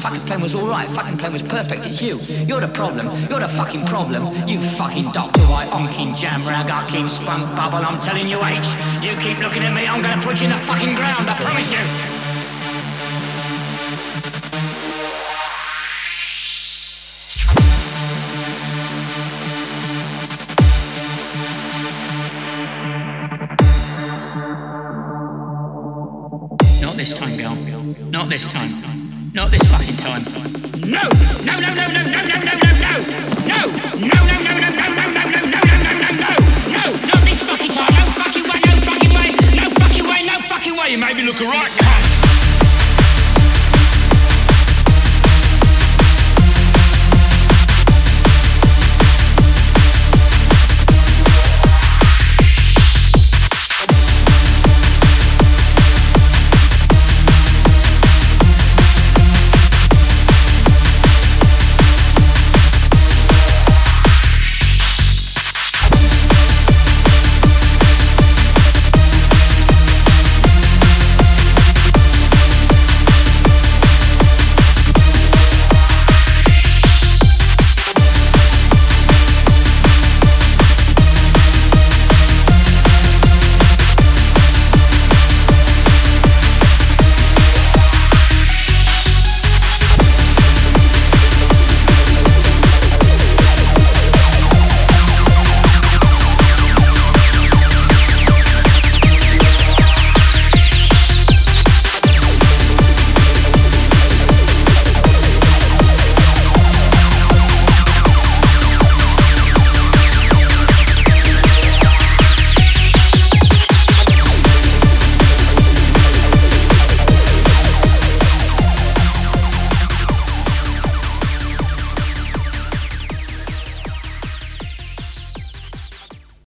plane was alright, fucking plane was perfect, it's you. You're the problem, you're the fucking problem. You fucking Doctor White, onking jam ragaking spunk bubble, I'm telling you H. You keep looking at me, I'm gonna put you in the fucking ground, I promise you. Not this time, girl. Not this time. Not this fucking time. No! No, no, no, no, no, no, no, no, no! No! No, no, no, no, no, no, no, no, no, no, no, no, no! No! Not this fucking time! No fucking way, no fucking way! No fucking way, no fucking way! You made me look alright, cunt!